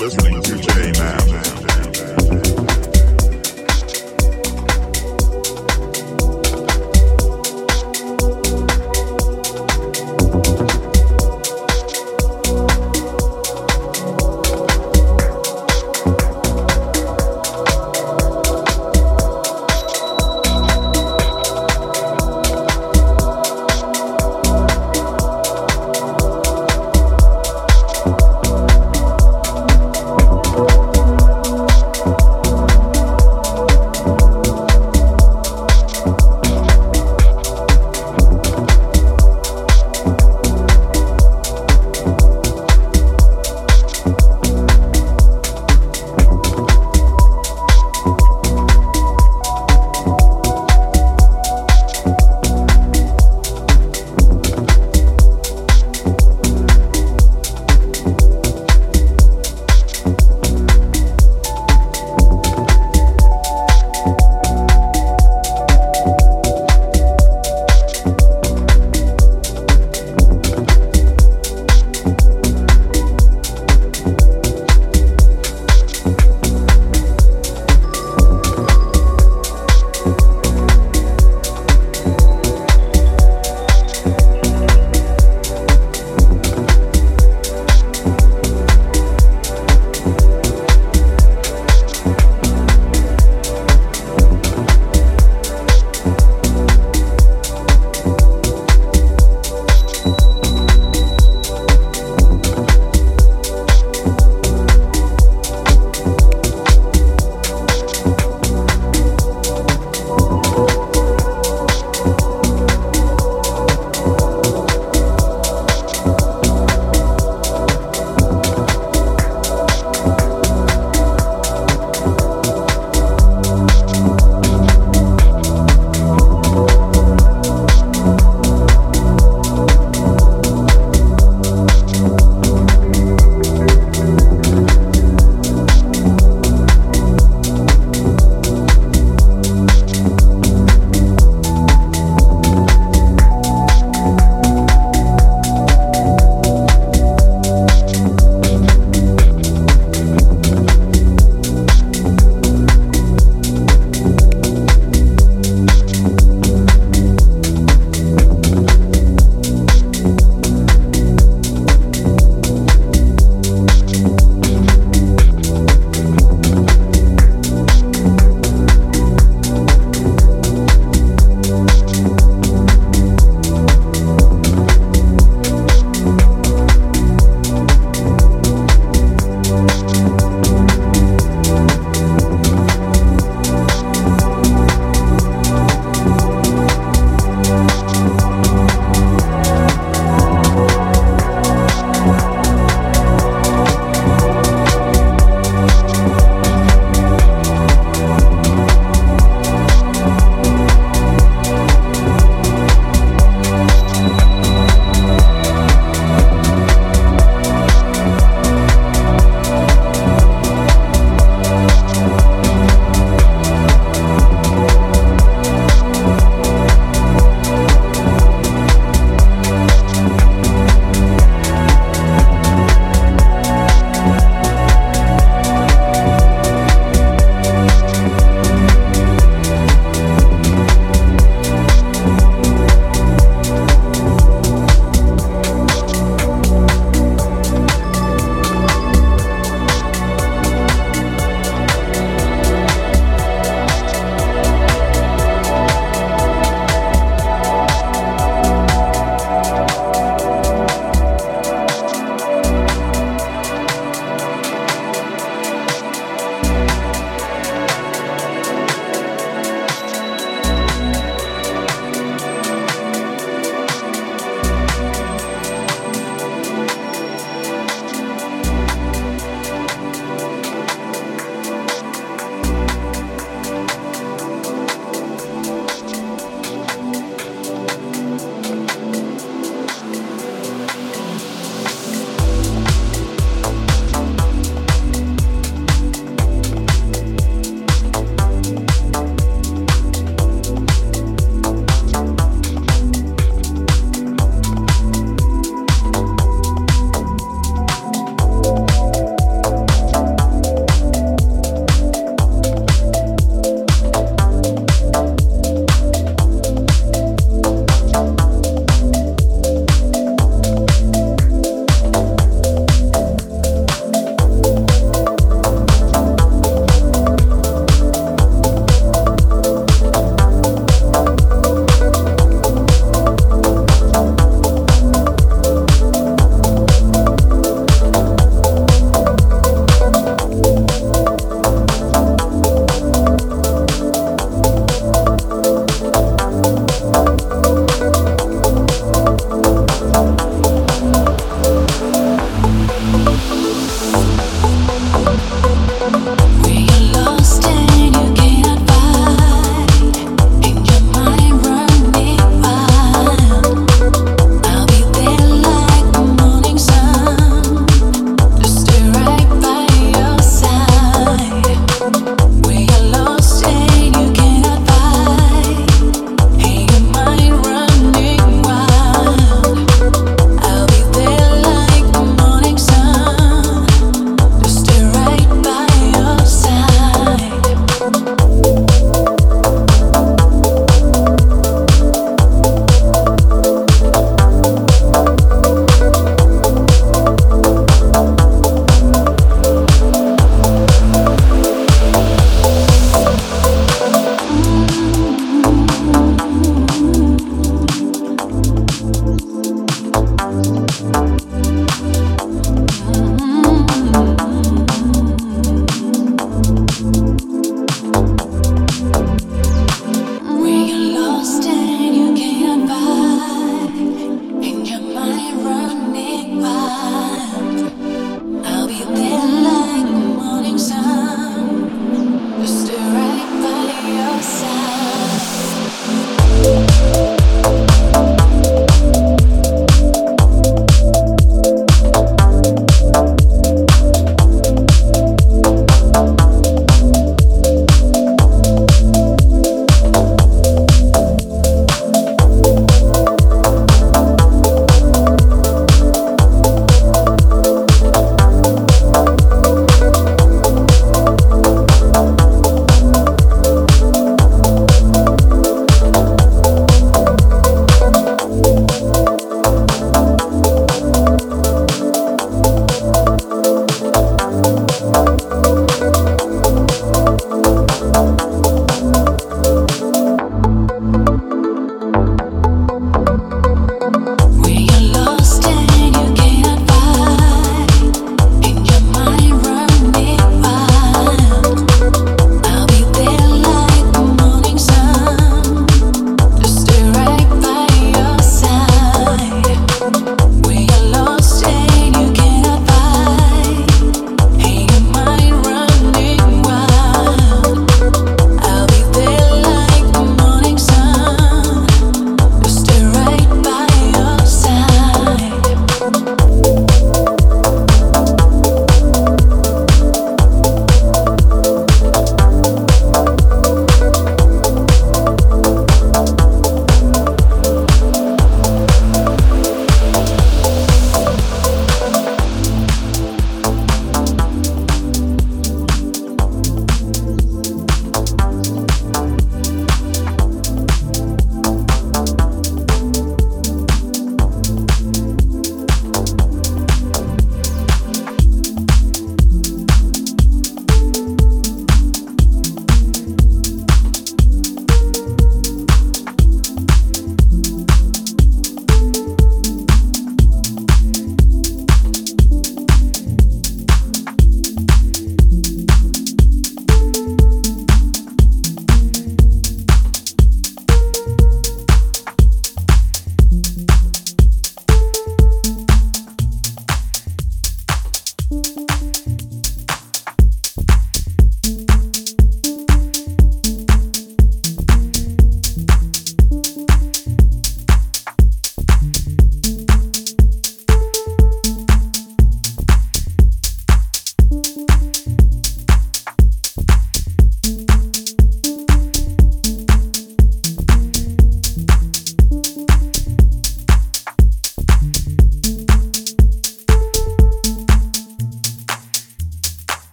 listening to J Now.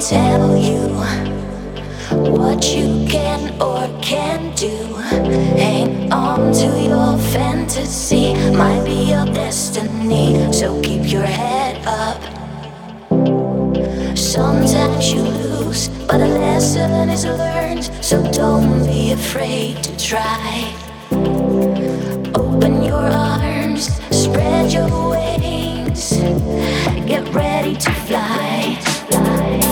tell you what you can or can't do. Hang on to your fantasy, might be your destiny. So keep your head up. Sometimes you lose, but a lesson is learned. So don't be afraid to try. Open your arms, spread your wings, get ready to fly. fly.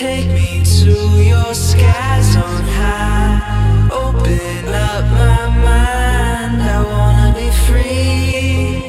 Take me to your skies on high. Open up my mind. I wanna be free.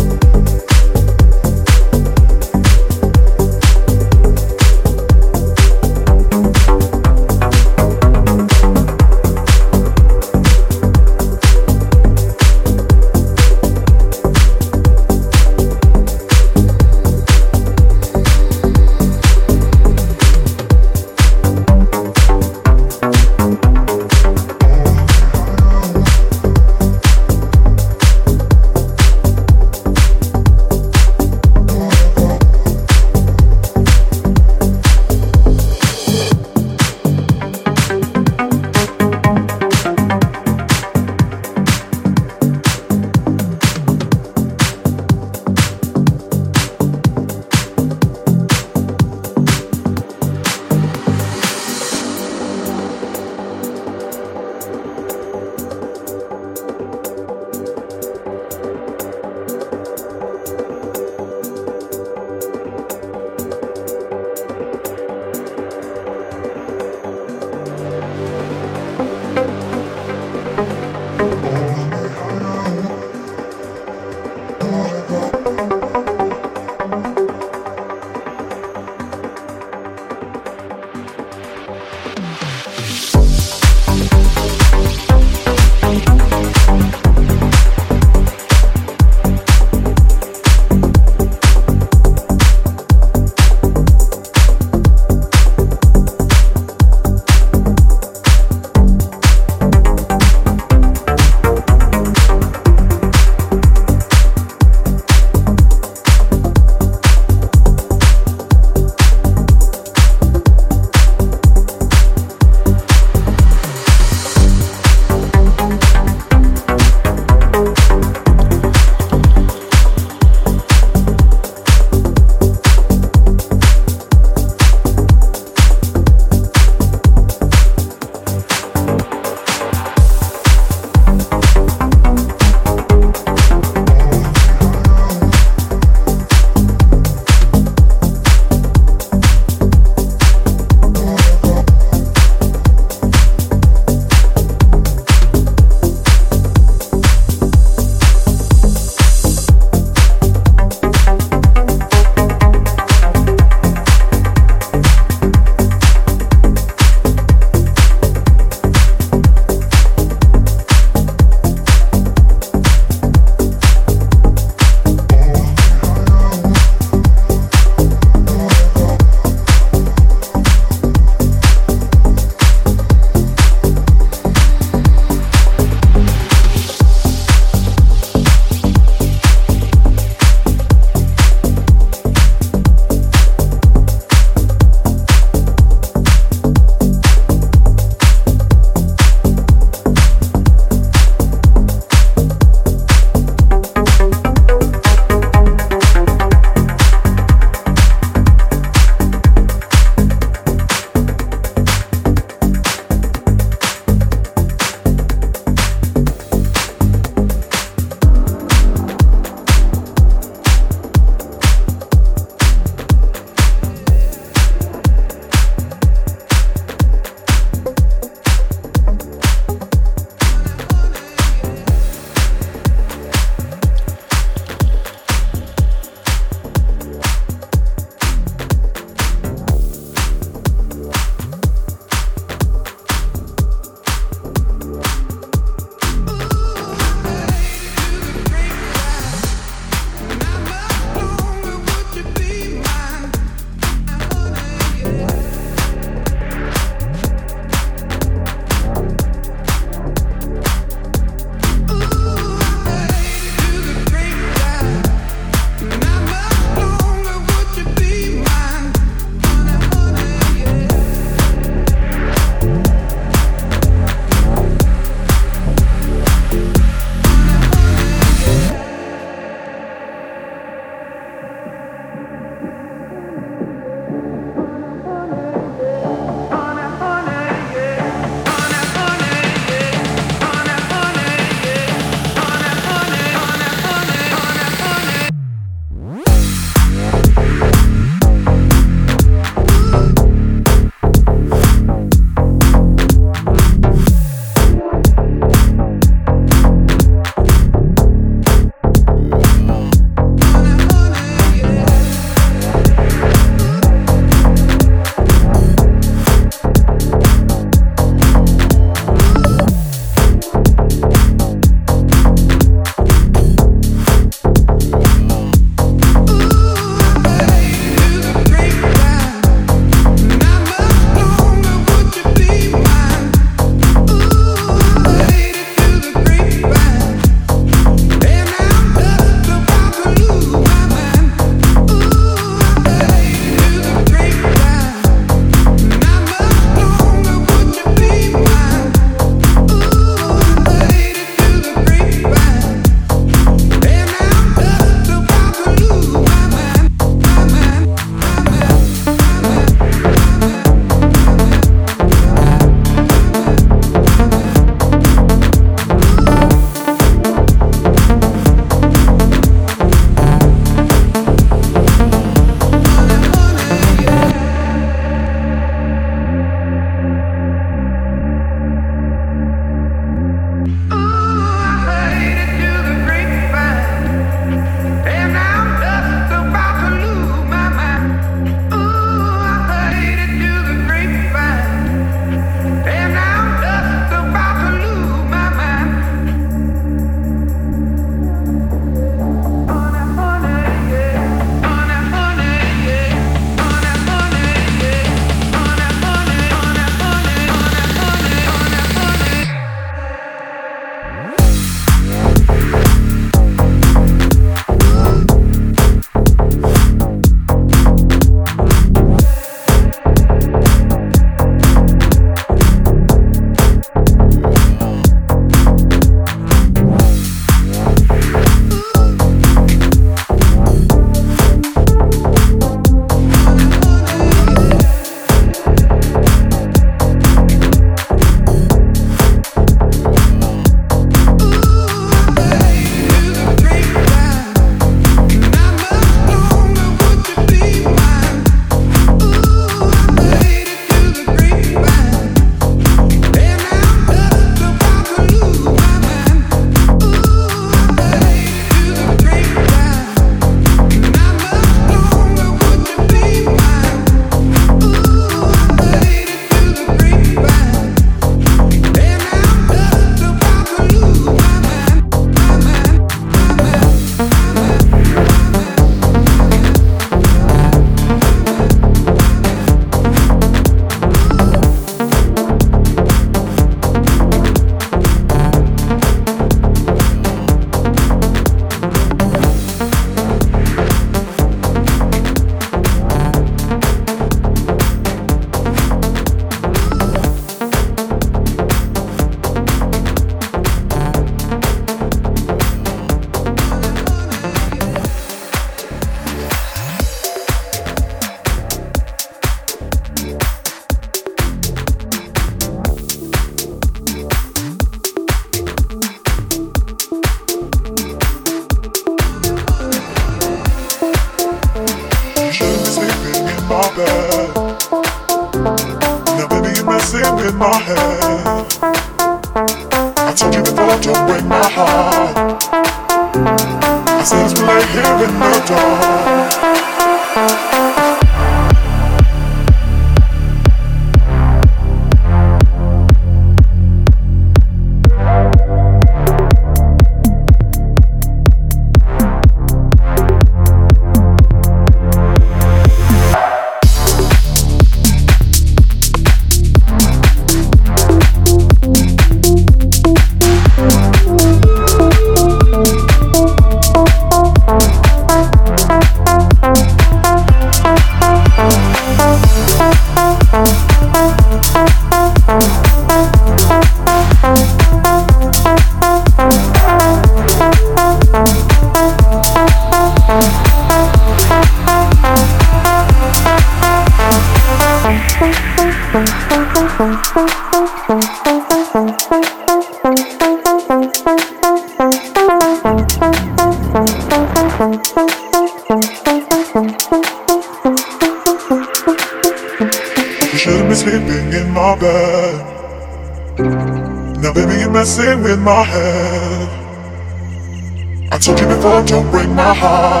I told you before, don't break my heart.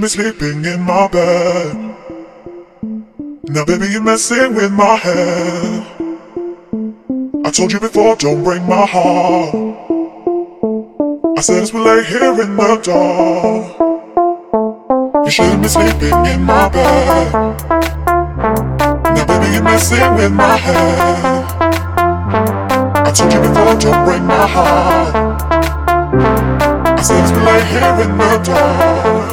Be sleeping in my bed. Now, baby, you're messing with my head. I told you before, don't break my heart. I said as we lay here in the dark. You shouldn't be sleeping in my bed. Now, baby, you're messing with my head. I told you before, don't break my heart. I said as we lay here in the dark.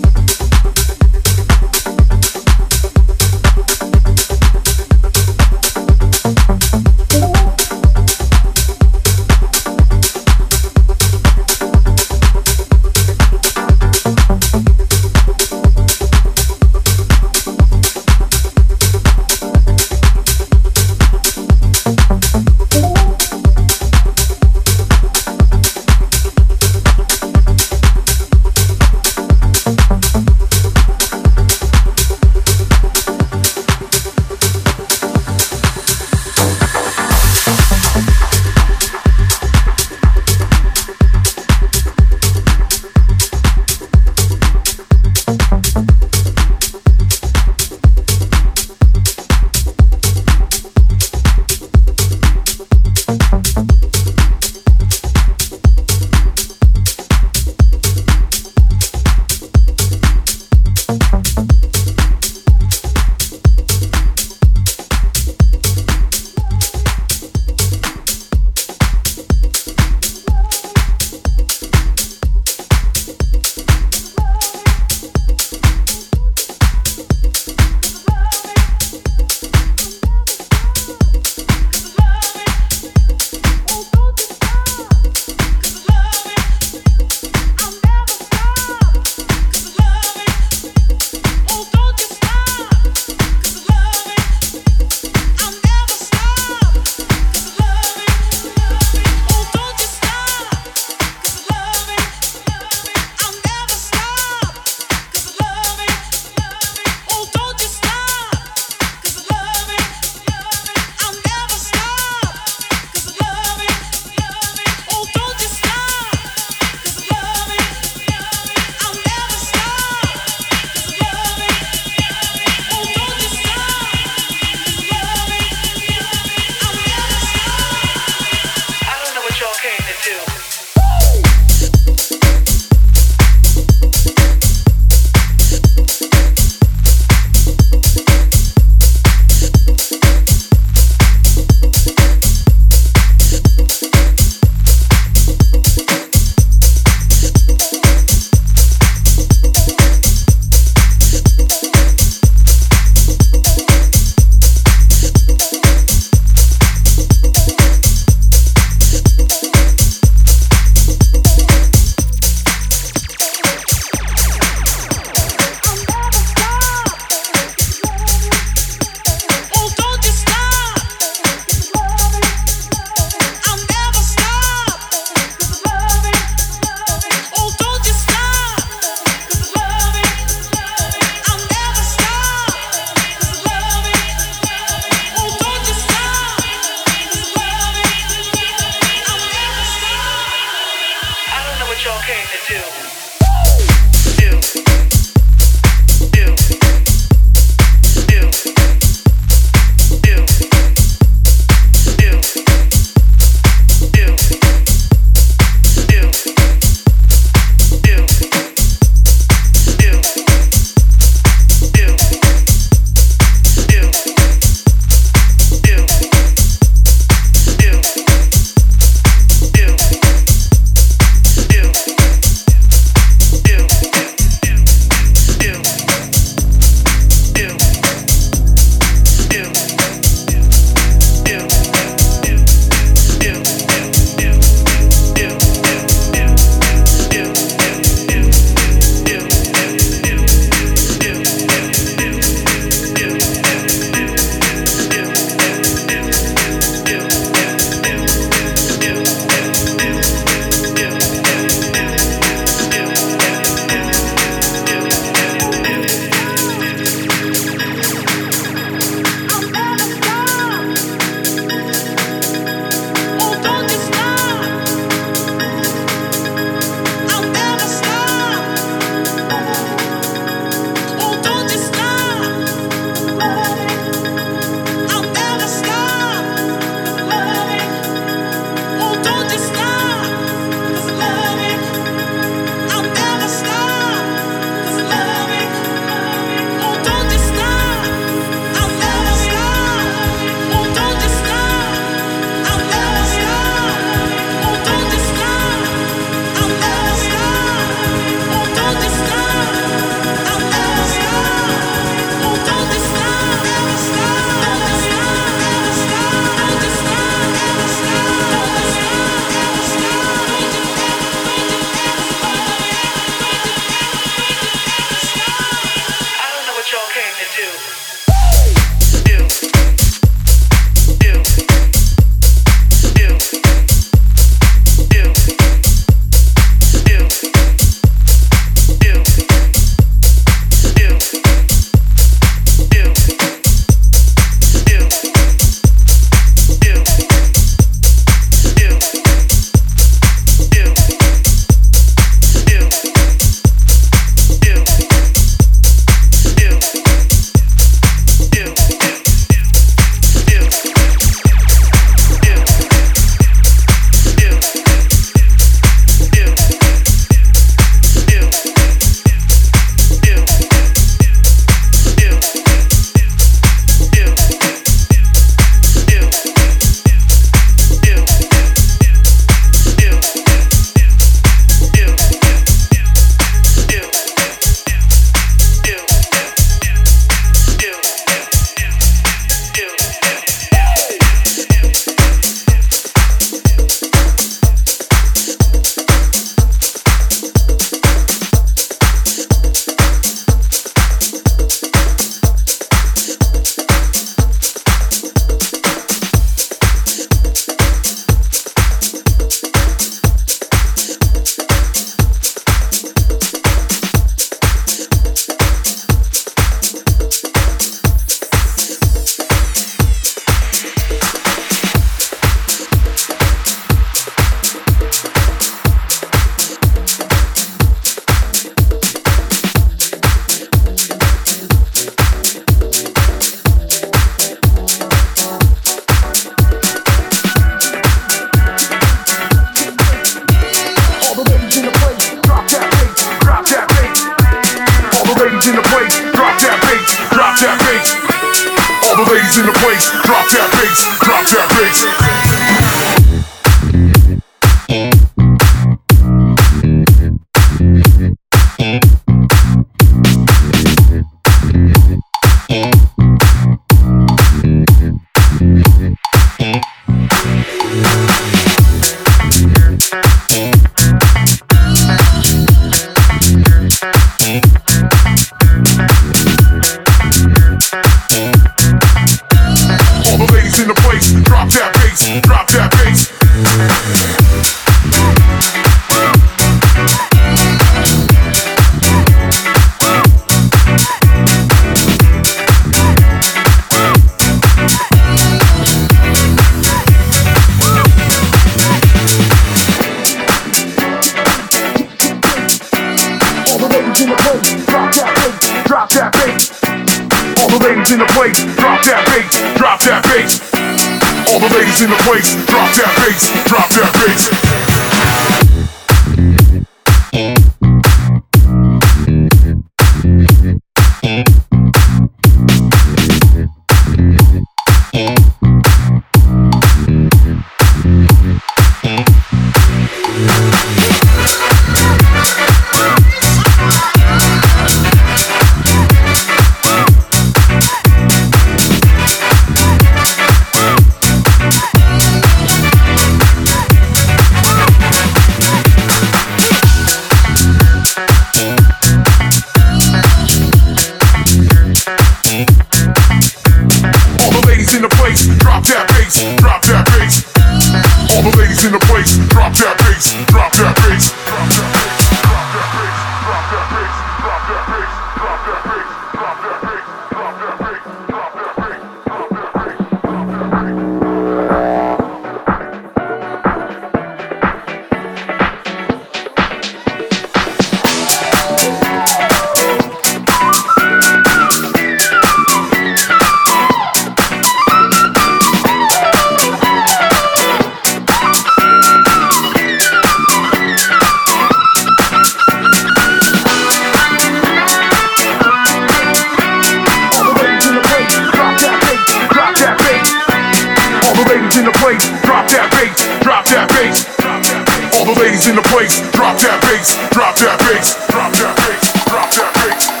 the ladies in the place. Drop that bass, drop that bass, drop that bass, drop that bass.